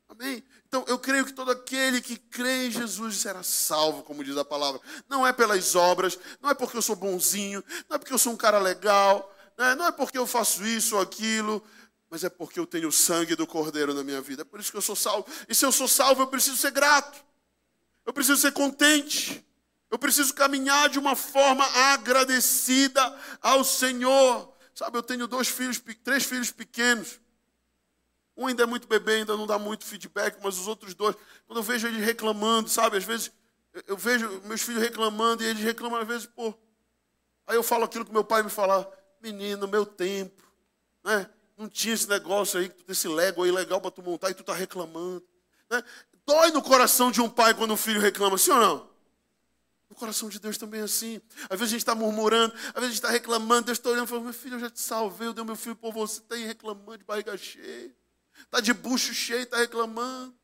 Amém? Então eu creio que todo aquele que crê em Jesus será salvo, como diz a palavra. Não é pelas obras, não é porque eu sou bonzinho, não é porque eu sou um cara legal, né? não é porque eu faço isso ou aquilo, mas é porque eu tenho o sangue do Cordeiro na minha vida. É por isso que eu sou salvo. E se eu sou salvo, eu preciso ser grato. Eu preciso ser contente. Eu preciso caminhar de uma forma agradecida ao Senhor. Sabe, eu tenho dois filhos, três filhos pequenos. Um ainda é muito bebê, ainda não dá muito feedback, mas os outros dois, quando eu vejo eles reclamando, sabe, às vezes eu vejo meus filhos reclamando e eles reclamam às vezes, pô. Aí eu falo aquilo que meu pai me fala, menino, meu tempo, né? Não tinha esse negócio aí, esse Lego aí legal para tu montar e tu tá reclamando. Né? Dói no coração de um pai quando um filho reclama, sim ou não? No coração de Deus também é assim. Às vezes a gente está murmurando, às vezes a gente está reclamando, Deus está olhando e falando, meu filho, eu já te salvei, eu dei meu filho por você, está aí reclamando de barriga cheia, está de bucho cheio, está reclamando.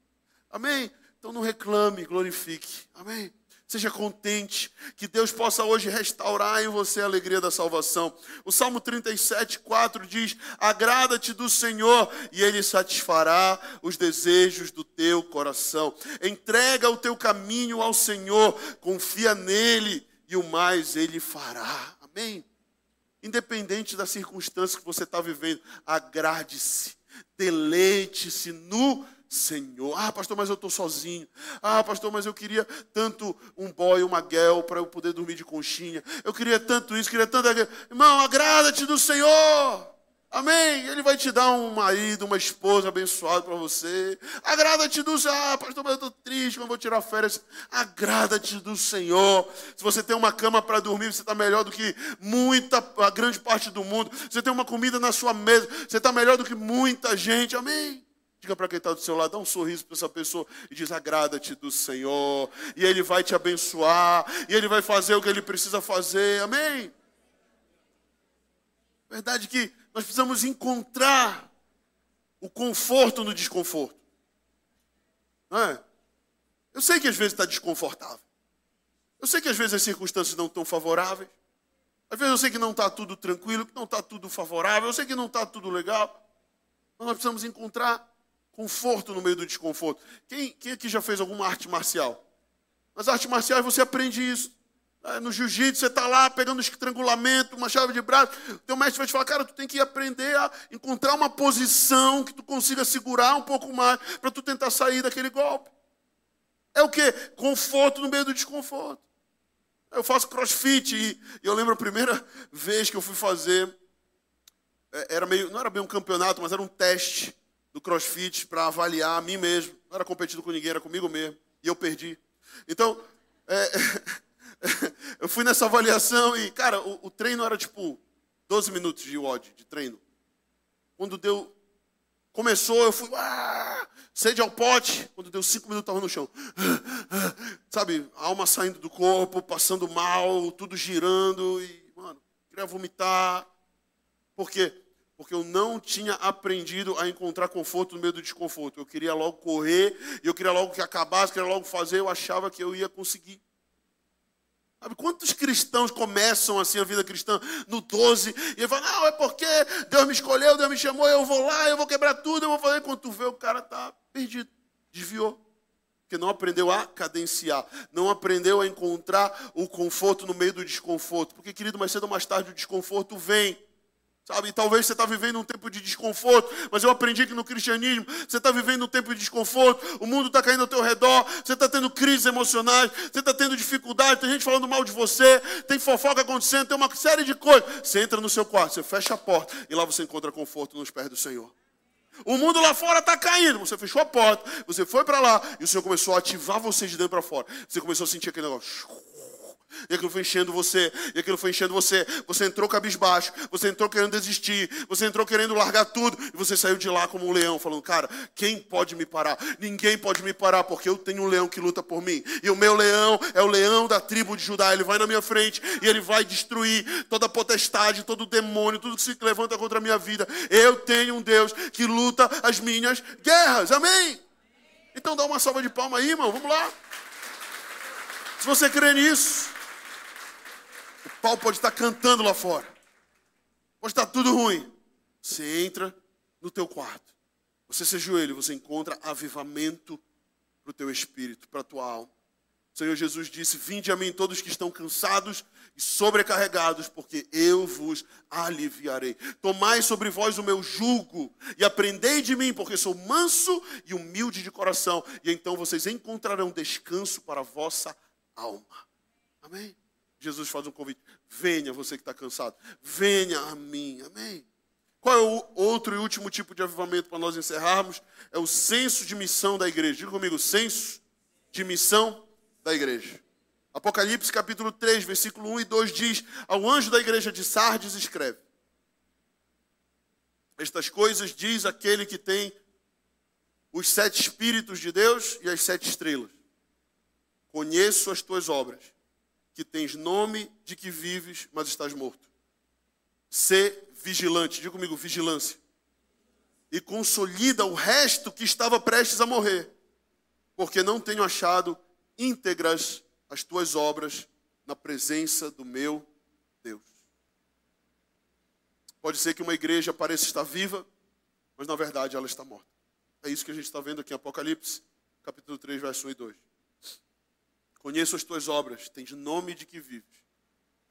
Amém? Então não reclame, glorifique. Amém? Seja contente, que Deus possa hoje restaurar em você a alegria da salvação. O Salmo 37, 4 diz: Agrada-te do Senhor e Ele satisfará os desejos do teu coração. Entrega o teu caminho ao Senhor, confia nele e o mais Ele fará. Amém? Independente da circunstância que você está vivendo, agrade-se, deleite-se no Senhor. Ah, pastor, mas eu estou sozinho. Ah, pastor, mas eu queria tanto um boy, uma girl para eu poder dormir de conchinha. Eu queria tanto isso, queria tanto aquilo. Irmão, agrada-te do Senhor. Amém? Ele vai te dar um marido, uma esposa abençoada para você. Agrada-te do Senhor. Ah, pastor, mas eu estou triste, mas vou tirar férias. Agrada-te do Senhor. Se você tem uma cama para dormir, você está melhor do que muita, a grande parte do mundo. Você tem uma comida na sua mesa, você está melhor do que muita gente. Amém? Diga para quem está do seu lado, dá um sorriso para essa pessoa e diz: agrada-te do Senhor, e Ele vai te abençoar, e Ele vai fazer o que Ele precisa fazer, amém? Verdade que nós precisamos encontrar o conforto no desconforto, não é? Eu sei que às vezes está desconfortável, eu sei que às vezes as circunstâncias não estão favoráveis, às vezes eu sei que não está tudo tranquilo, que não está tudo favorável, eu sei que não está tudo legal, mas nós precisamos encontrar conforto no meio do desconforto. Quem, quem aqui já fez alguma arte marcial? Nas artes marciais você aprende isso. É, no jiu-jitsu você está lá pegando estrangulamento, uma chave de braço. O teu mestre vai te falar, cara, tu tem que aprender a encontrar uma posição que tu consiga segurar um pouco mais para tu tentar sair daquele golpe. É o que? Conforto no meio do desconforto. Eu faço crossfit e eu lembro a primeira vez que eu fui fazer, é, era meio, não era bem um campeonato, mas era um teste do crossfit para avaliar a mim mesmo. Não era competido com ninguém, era comigo mesmo. E eu perdi. Então, é, eu fui nessa avaliação e, cara, o, o, treino era tipo 12 minutos de WOD, de treino. Quando deu. Começou, eu fui. Ah, sede ao pote. Quando deu 5 minutos, estava no chão. Sabe, alma saindo do corpo, passando mal, tudo girando. E, mano, queria vomitar. Por quê? porque eu não tinha aprendido a encontrar conforto no meio do desconforto. Eu queria logo correr, eu queria logo que acabasse, eu queria logo fazer, eu achava que eu ia conseguir. Sabe, quantos cristãos começam assim a vida cristã no 12 e falam, não, é porque Deus me escolheu, Deus me chamou, eu vou lá, eu vou quebrar tudo, eu vou fazer. Quando tu vê, o cara está perdido, desviou. Porque não aprendeu a cadenciar, não aprendeu a encontrar o conforto no meio do desconforto. Porque, querido, mais cedo ou mais tarde o desconforto vem. Sabe, talvez você está vivendo um tempo de desconforto, mas eu aprendi que no cristianismo você está vivendo um tempo de desconforto, o mundo está caindo ao teu redor, você está tendo crises emocionais, você está tendo dificuldade, tem gente falando mal de você, tem fofoca acontecendo, tem uma série de coisas. Você entra no seu quarto, você fecha a porta e lá você encontra conforto nos pés do Senhor. O mundo lá fora está caindo, você fechou a porta, você foi para lá e o Senhor começou a ativar você de dentro para fora. Você começou a sentir aquele negócio e aquilo foi enchendo você, e aquilo foi enchendo você. Você entrou cabisbaixo, você entrou querendo desistir, você entrou querendo largar tudo, e você saiu de lá como um leão, falando: Cara, quem pode me parar? Ninguém pode me parar, porque eu tenho um leão que luta por mim. E o meu leão é o leão da tribo de Judá. Ele vai na minha frente e ele vai destruir toda a potestade, todo o demônio, tudo que se levanta contra a minha vida. Eu tenho um Deus que luta as minhas guerras. Amém? Então dá uma salva de palma aí, irmão. Vamos lá. Se você crê nisso. Paulo pode estar cantando lá fora. Pode estar tudo ruim. Você entra no teu quarto. Você se ajoelha, você encontra avivamento para o teu espírito, para a tua alma. O Senhor Jesus disse: Vinde a mim todos que estão cansados e sobrecarregados, porque eu vos aliviarei. Tomai sobre vós o meu jugo e aprendei de mim, porque sou manso e humilde de coração, e então vocês encontrarão descanso para a vossa alma. Amém? Jesus faz um convite: venha, você que está cansado, venha a mim. Amém. Qual é o outro e último tipo de avivamento para nós encerrarmos? É o senso de missão da igreja. Diga comigo, senso de missão da igreja. Apocalipse capítulo 3, versículo 1 e 2 diz: Ao anjo da igreja de Sardes escreve: Estas coisas diz aquele que tem os sete espíritos de Deus e as sete estrelas. Conheço as tuas obras que tens nome de que vives, mas estás morto. Sê vigilante, diga comigo, vigilância. E consolida o resto que estava prestes a morrer, porque não tenho achado íntegras as tuas obras na presença do meu Deus. Pode ser que uma igreja pareça estar viva, mas na verdade ela está morta. É isso que a gente está vendo aqui em Apocalipse, capítulo 3, verso 1 e 2. Conheço as tuas obras, tens nome de que vives,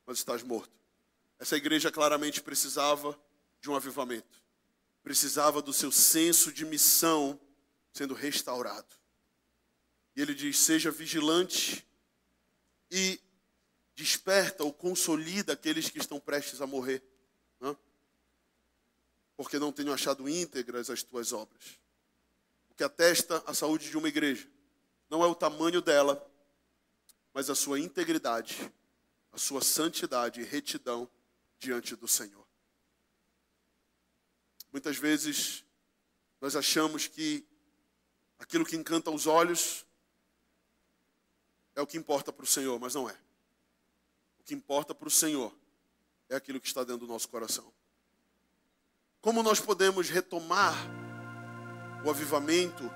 mas estás morto. Essa igreja claramente precisava de um avivamento, precisava do seu senso de missão sendo restaurado. E ele diz: seja vigilante e desperta ou consolida aqueles que estão prestes a morrer, né? porque não tenho achado íntegras as tuas obras. O que atesta a saúde de uma igreja não é o tamanho dela, mas a sua integridade, a sua santidade e retidão diante do Senhor. Muitas vezes nós achamos que aquilo que encanta os olhos é o que importa para o Senhor, mas não é. O que importa para o Senhor é aquilo que está dentro do nosso coração. Como nós podemos retomar o avivamento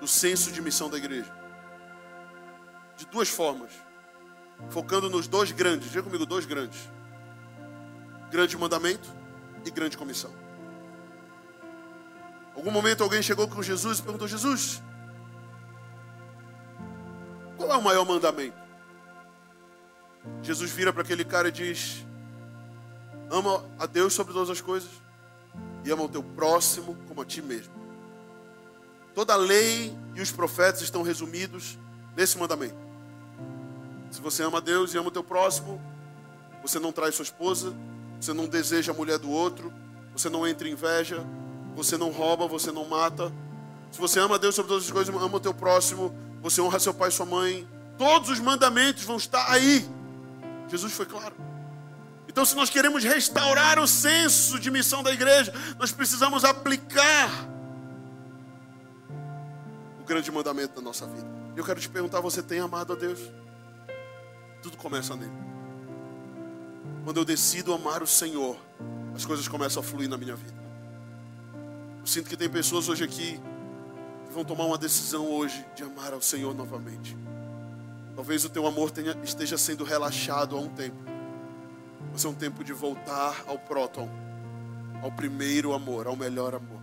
do senso de missão da igreja? De duas formas. Focando nos dois grandes, diga comigo, dois grandes: grande mandamento e grande comissão. Algum momento alguém chegou com Jesus e perguntou: Jesus, qual é o maior mandamento? Jesus vira para aquele cara e diz: Ama a Deus sobre todas as coisas e ama o teu próximo como a ti mesmo. Toda a lei e os profetas estão resumidos nesse mandamento. Se você ama Deus e ama o teu próximo, você não trai sua esposa, você não deseja a mulher do outro, você não entra em inveja, você não rouba, você não mata. Se você ama Deus sobre todas as coisas, ama o teu próximo, você honra seu pai e sua mãe. Todos os mandamentos vão estar aí. Jesus foi claro. Então, se nós queremos restaurar o senso de missão da igreja, nós precisamos aplicar o grande mandamento da nossa vida. Eu quero te perguntar: você tem amado a Deus? Tudo começa nele. Quando eu decido amar o Senhor, as coisas começam a fluir na minha vida. Eu sinto que tem pessoas hoje aqui vão tomar uma decisão hoje de amar ao Senhor novamente. Talvez o teu amor tenha, esteja sendo relaxado há um tempo. Mas é um tempo de voltar ao próton, ao primeiro amor, ao melhor amor.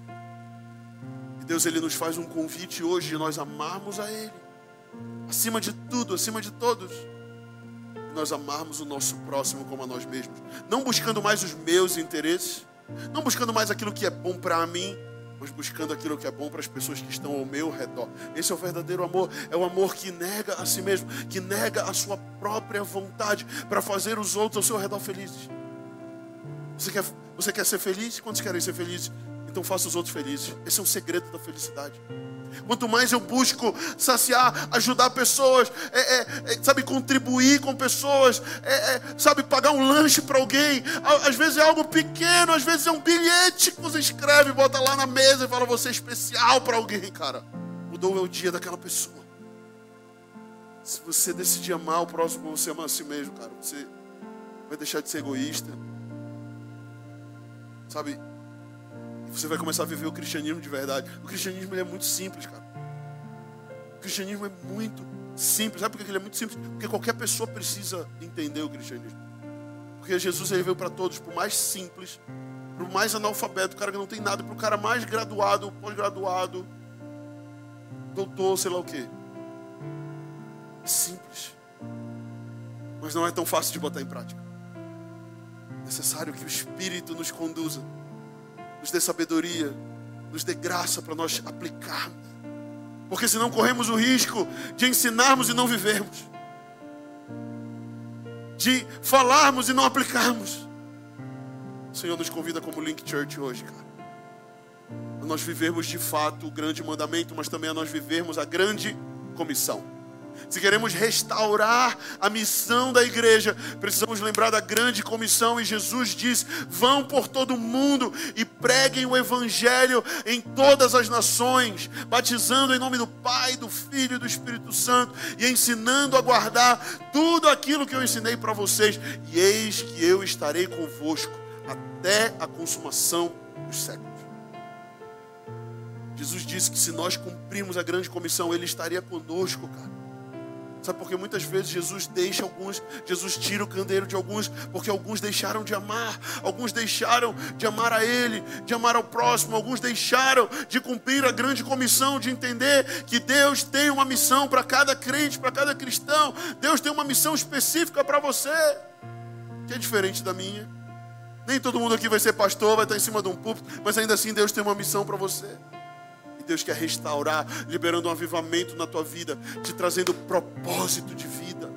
E Deus ele nos faz um convite hoje de nós amarmos a Ele, acima de tudo, acima de todos. Nós amarmos o nosso próximo como a nós mesmos, não buscando mais os meus interesses, não buscando mais aquilo que é bom para mim, mas buscando aquilo que é bom para as pessoas que estão ao meu redor. Esse é o verdadeiro amor, é o amor que nega a si mesmo, que nega a sua própria vontade para fazer os outros ao seu redor felizes. Você quer, você quer ser feliz? Quantos querem ser felizes? Então faça os outros felizes. Esse é o segredo da felicidade. Quanto mais eu busco saciar, ajudar pessoas, é, é, é, sabe, contribuir com pessoas, é, é, sabe, pagar um lanche para alguém. Às vezes é algo pequeno, às vezes é um bilhete que você escreve, bota lá na mesa e fala: Você é especial para alguém, cara. Mudou o dia daquela pessoa. Se você decidir amar o próximo, você ama a si mesmo, cara. Você vai deixar de ser egoísta. Sabe, você vai começar a viver o cristianismo de verdade. O cristianismo é muito simples, cara. O cristianismo é muito simples. Sabe por que ele é muito simples? Porque qualquer pessoa precisa entender o cristianismo. Porque Jesus veio para todos, por mais simples, para o mais analfabeto, o cara que não tem nada, para o cara mais graduado, pós-graduado, doutor, sei lá o quê. É simples. Mas não é tão fácil de botar em prática. É necessário que o Espírito nos conduza nos dê sabedoria, nos dê graça para nós aplicarmos. Porque senão corremos o risco de ensinarmos e não vivermos, de falarmos e não aplicarmos. O Senhor nos convida como Link Church hoje, cara. A nós vivermos de fato o grande mandamento, mas também a nós vivermos a grande comissão se queremos restaurar a missão da igreja, precisamos lembrar da grande comissão. E Jesus diz: vão por todo o mundo e preguem o evangelho em todas as nações, batizando em nome do Pai, do Filho e do Espírito Santo, e ensinando a guardar tudo aquilo que eu ensinei para vocês. E eis que eu estarei convosco até a consumação dos séculos. Jesus disse que se nós cumprirmos a grande comissão, Ele estaria conosco, cara. Sabe porque muitas vezes Jesus deixa alguns, Jesus tira o candeeiro de alguns, porque alguns deixaram de amar, alguns deixaram de amar a Ele, de amar ao próximo, alguns deixaram de cumprir a grande comissão, de entender que Deus tem uma missão para cada crente, para cada cristão, Deus tem uma missão específica para você, que é diferente da minha. Nem todo mundo aqui vai ser pastor, vai estar em cima de um púlpito, mas ainda assim Deus tem uma missão para você. Deus quer restaurar, liberando um avivamento na tua vida, te trazendo propósito de vida,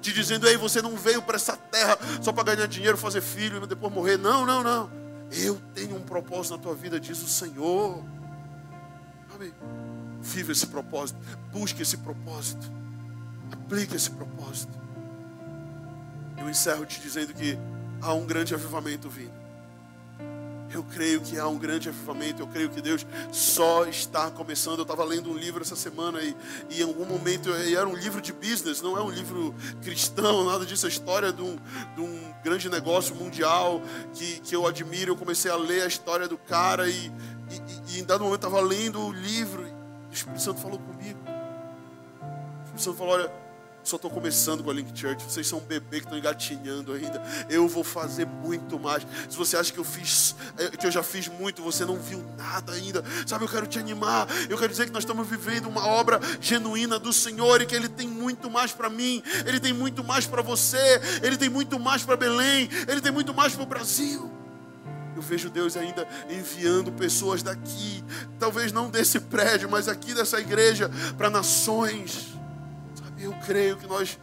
te dizendo: ei, você não veio para essa terra só para ganhar dinheiro, fazer filho e depois morrer. Não, não, não. Eu tenho um propósito na tua vida, diz o Senhor. Amém. Viva esse propósito, busque esse propósito, aplique esse propósito. Eu encerro te dizendo que há um grande avivamento vindo. Eu creio que há um grande avivamento, eu creio que Deus só está começando. Eu estava lendo um livro essa semana e, e em algum momento e era um livro de business, não é um livro cristão, nada disso. É a história de um, de um grande negócio mundial que, que eu admiro. Eu comecei a ler a história do cara e, e, e em dado momento estava lendo o livro e o Espírito Santo falou comigo. O Espírito Santo falou: Olha só estou começando com a Link Church. Vocês são um bebê que estão engatinhando ainda. Eu vou fazer muito mais. Se você acha que eu fiz, eh, que eu já fiz muito, você não viu nada ainda. Sabe, eu quero te animar. Eu quero dizer que nós estamos vivendo uma obra genuína do Senhor e que Ele tem muito mais para mim. Ele tem muito mais para você. Ele tem muito mais para Belém. Ele tem muito mais para o Brasil. Eu vejo Deus ainda enviando pessoas daqui, talvez não desse prédio, mas aqui dessa igreja, para nações eu creio que nós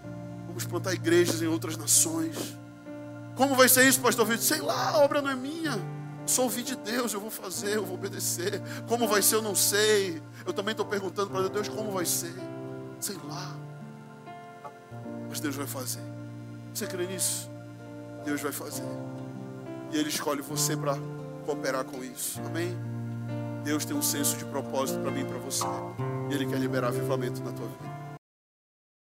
vamos plantar igrejas em outras nações. Como vai ser isso, pastor Vitor? Sei lá, a obra não é minha. Só ouvi de Deus, eu vou fazer, eu vou obedecer. Como vai ser, eu não sei. Eu também estou perguntando para Deus como vai ser. Sei lá. Mas Deus vai fazer. Você crê nisso? Deus vai fazer. E Ele escolhe você para cooperar com isso. Amém? Deus tem um senso de propósito para mim e para você. E Ele quer liberar avivamento na tua vida.